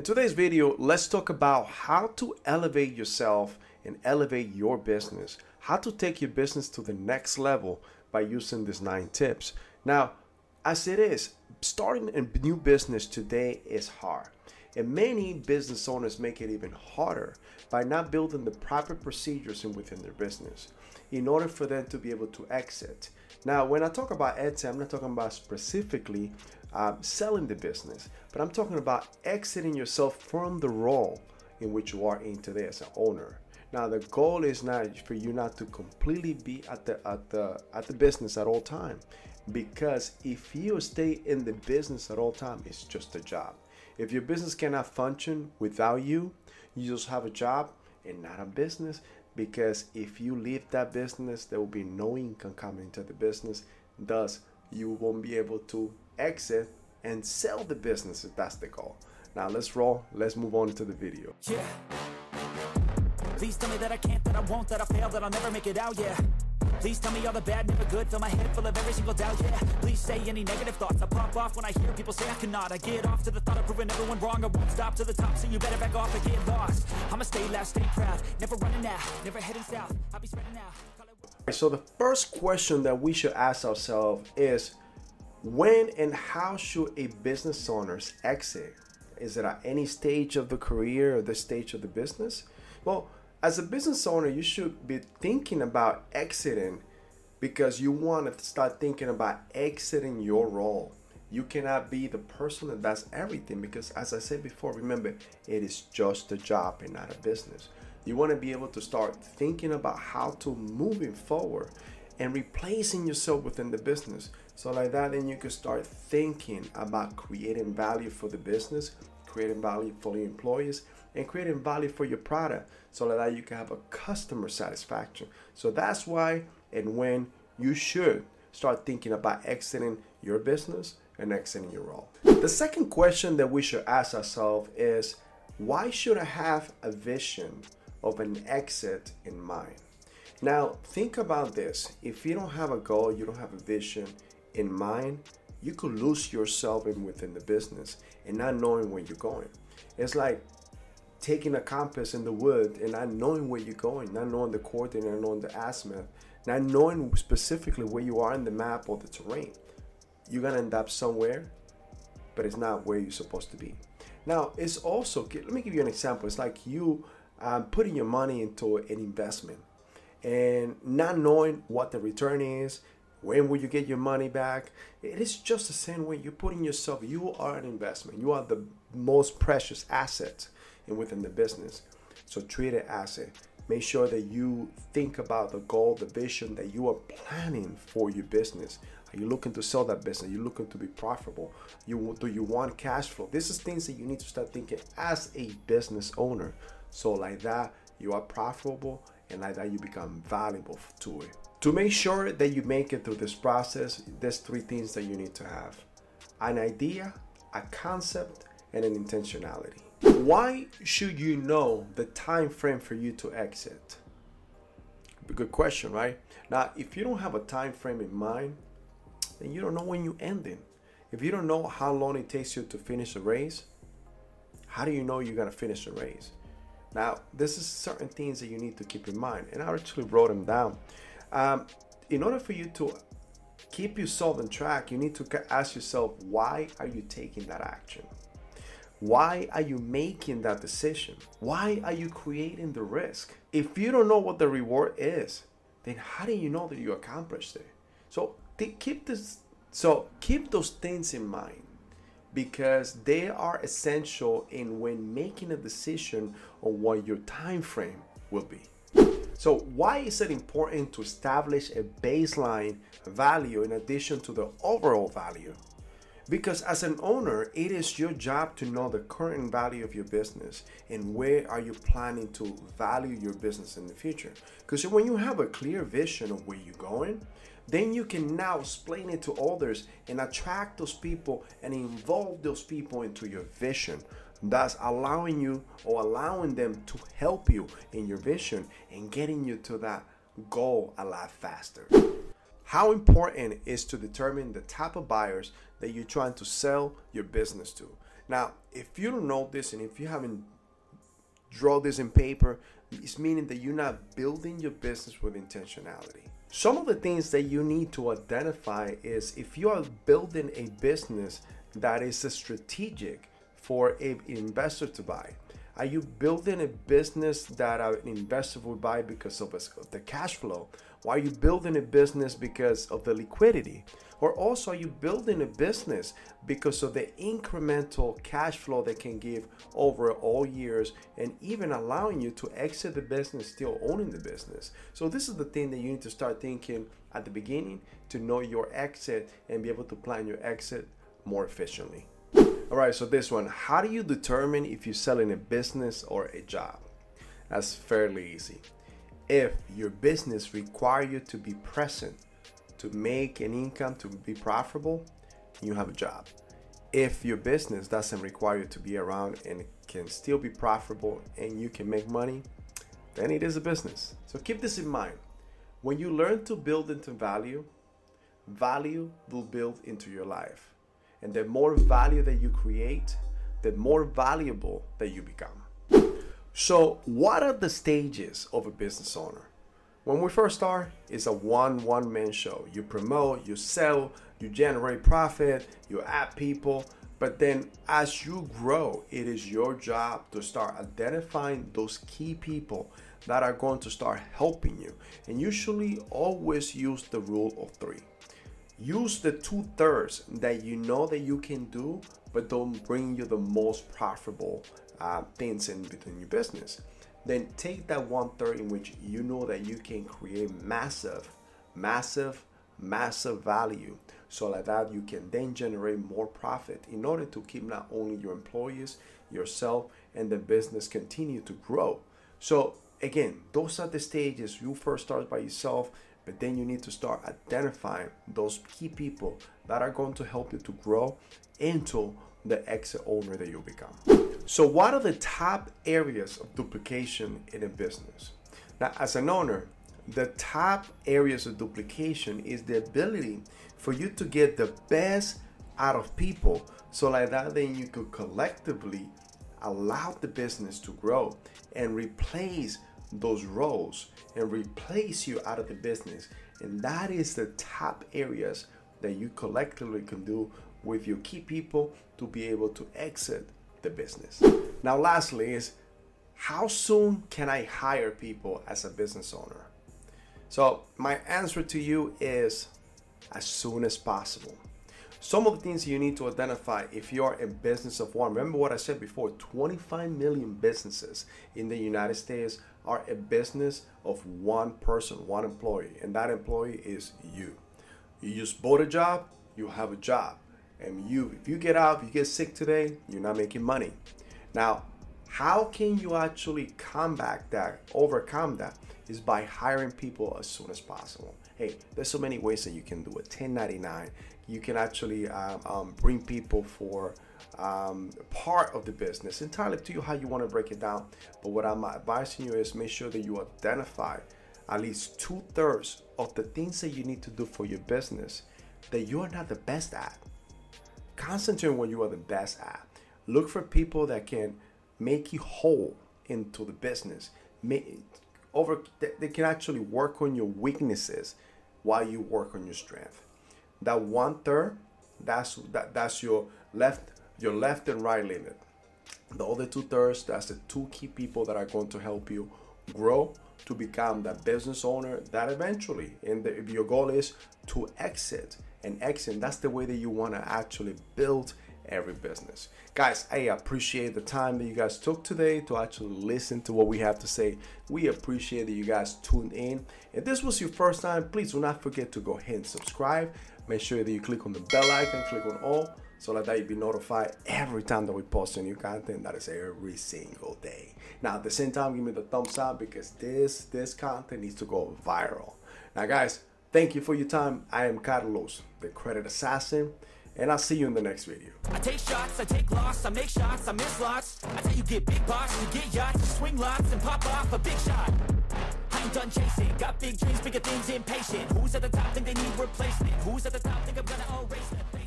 In today's video, let's talk about how to elevate yourself and elevate your business. How to take your business to the next level by using these nine tips. Now, as it is, starting a new business today is hard. And many business owners make it even harder by not building the proper procedures within their business in order for them to be able to exit. Now, when I talk about exit, I'm not talking about specifically uh, selling the business, but I'm talking about exiting yourself from the role in which you are in today as an owner. Now, the goal is not for you not to completely be at the at the at the business at all time, because if you stay in the business at all time, it's just a job. If your business cannot function without you, you just have a job and not a business. Because if you leave that business, there will be no income coming into the business. Thus, you won't be able to exit and sell the business if that's the goal. Now let's roll. Let's move on to the video. Yeah. Please tell me that I can't, that I won't, that I fail, that I'll never make it out, yeah. Please tell me all the bad, never good, fill my head full of every single doubt, yeah. Please say any negative thoughts, I pop off when I hear people say I cannot. I get off to the thought of proving everyone wrong, I won't stop to the top, so you better back off and get lost. I'ma stay loud, stay proud, never running out, never heading south, I'll be spreading out. So the first question that we should ask ourselves is when and how should a business owners exit? Is it at any stage of the career or the stage of the business? Well, as a business owner, you should be thinking about exiting because you want to start thinking about exiting your role. You cannot be the person that does everything because, as I said before, remember, it is just a job and not a business. You want to be able to start thinking about how to moving forward and replacing yourself within the business. So, like that, then you can start thinking about creating value for the business, creating value for your employees, and creating value for your product so that you can have a customer satisfaction. So that's why and when you should start thinking about exiting your business and exiting your role. The second question that we should ask ourselves is why should I have a vision of an exit in mind? Now, think about this. If you don't have a goal, you don't have a vision in mind, you could lose yourself in within the business and not knowing where you're going. It's like taking a compass in the wood and not knowing where you're going, not knowing the coordinate, not knowing the azimuth, not knowing specifically where you are in the map or the terrain. You're gonna end up somewhere, but it's not where you're supposed to be. Now, it's also, let me give you an example. It's like you um, putting your money into an investment and not knowing what the return is, when will you get your money back? It is just the same way you're putting yourself, you are an investment. You are the most precious asset within the business. So treat it as a make sure that you think about the goal, the vision that you are planning for your business. Are you looking to sell that business? Are you looking to be profitable? You do you want cash flow? This is things that you need to start thinking as a business owner. So like that, you are profitable and like that you become valuable to it. To make sure that you make it through this process, there's three things that you need to have. An idea, a concept, and an intentionality. Why should you know the time frame for you to exit? Good question, right? Now, if you don't have a time frame in mind, then you don't know when you end ending. If you don't know how long it takes you to finish a race, how do you know you're gonna finish a race? Now, this is certain things that you need to keep in mind, and I actually wrote them down. Um, in order for you to keep yourself on track, you need to ask yourself, why are you taking that action? Why are you making that decision? Why are you creating the risk? If you don't know what the reward is, then how do you know that you accomplished it? So keep this. So keep those things in mind because they are essential in when making a decision on what your time frame will be. So why is it important to establish a baseline value in addition to the overall value? Because as an owner, it is your job to know the current value of your business and where are you planning to value your business in the future. Because when you have a clear vision of where you're going, then you can now explain it to others and attract those people and involve those people into your vision thus allowing you or allowing them to help you in your vision and getting you to that goal a lot faster. How important is to determine the type of buyers that you're trying to sell your business to. Now, if you don't know this and if you haven't draw this in paper, it's meaning that you're not building your business with intentionality. Some of the things that you need to identify is if you are building a business that is strategic for an investor to buy. Are you building a business that an investor would buy because of the cash flow? Why are you building a business because of the liquidity? Or also, are you building a business because of the incremental cash flow that can give over all years and even allowing you to exit the business still owning the business? So, this is the thing that you need to start thinking at the beginning to know your exit and be able to plan your exit more efficiently. All right, so this one how do you determine if you're selling a business or a job? That's fairly easy. If your business require you to be present to make an income to be profitable, you have a job. If your business doesn't require you to be around and can still be profitable and you can make money, then it is a business. So keep this in mind. When you learn to build into value, value will build into your life. And the more value that you create, the more valuable that you become. So, what are the stages of a business owner? When we first start, it's a one one man show. You promote, you sell, you generate profit, you add people, but then as you grow, it is your job to start identifying those key people that are going to start helping you. And usually always use the rule of 3 use the two thirds that you know that you can do, but don't bring you the most profitable uh, things in between your business. Then take that one third in which you know that you can create massive, massive, massive value. So like that you can then generate more profit in order to keep not only your employees, yourself, and the business continue to grow. So again, those are the stages. You first start by yourself but then you need to start identifying those key people that are going to help you to grow into the exit owner that you become. So, what are the top areas of duplication in a business? Now, as an owner, the top areas of duplication is the ability for you to get the best out of people so like that then you could collectively allow the business to grow and replace those roles and replace you out of the business. And that is the top areas that you collectively can do with your key people to be able to exit the business. Now, lastly, is how soon can I hire people as a business owner? So, my answer to you is as soon as possible. Some of the things you need to identify if you're a business of one. Remember what I said before 25 million businesses in the United States are a business of one person, one employee, and that employee is you. You just bought a job, you have a job. And you, if you get out, you get sick today, you're not making money. Now, how can you actually combat that, overcome that? Is by hiring people as soon as possible. Hey, there's so many ways that you can do it. 1099. You can actually um, um, bring people for um, part of the business. Entirely up to you how you want to break it down. But what I'm advising you is make sure that you identify at least two thirds of the things that you need to do for your business that you are not the best at. Concentrate on what you are the best at. Look for people that can make you whole into the business. Make, over they can actually work on your weaknesses while you work on your strength. That one third, that's that, that's your left your left and right limit. The other two thirds, that's the two key people that are going to help you grow to become that business owner that eventually, and if your goal is to exit and exit, that's the way that you want to actually build every business. Guys, I appreciate the time that you guys took today to actually listen to what we have to say. We appreciate that you guys tuned in. If this was your first time, please do not forget to go ahead and subscribe. Make sure that you click on the bell icon, click on all so that you'll be notified every time that we post a new content that is every single day now at the same time give me the thumbs up because this this content needs to go viral now guys thank you for your time i am carlos the credit assassin and I'll see you in the next video. I take shots, I take loss, I make shots, I miss lots. I tell you get big you get yachts, swing lots, and pop off a big shot. I done chasing, got big dreams, bigger things, impatient. Who's at the top think they need replacement? Who's at the top think I'm gonna erase?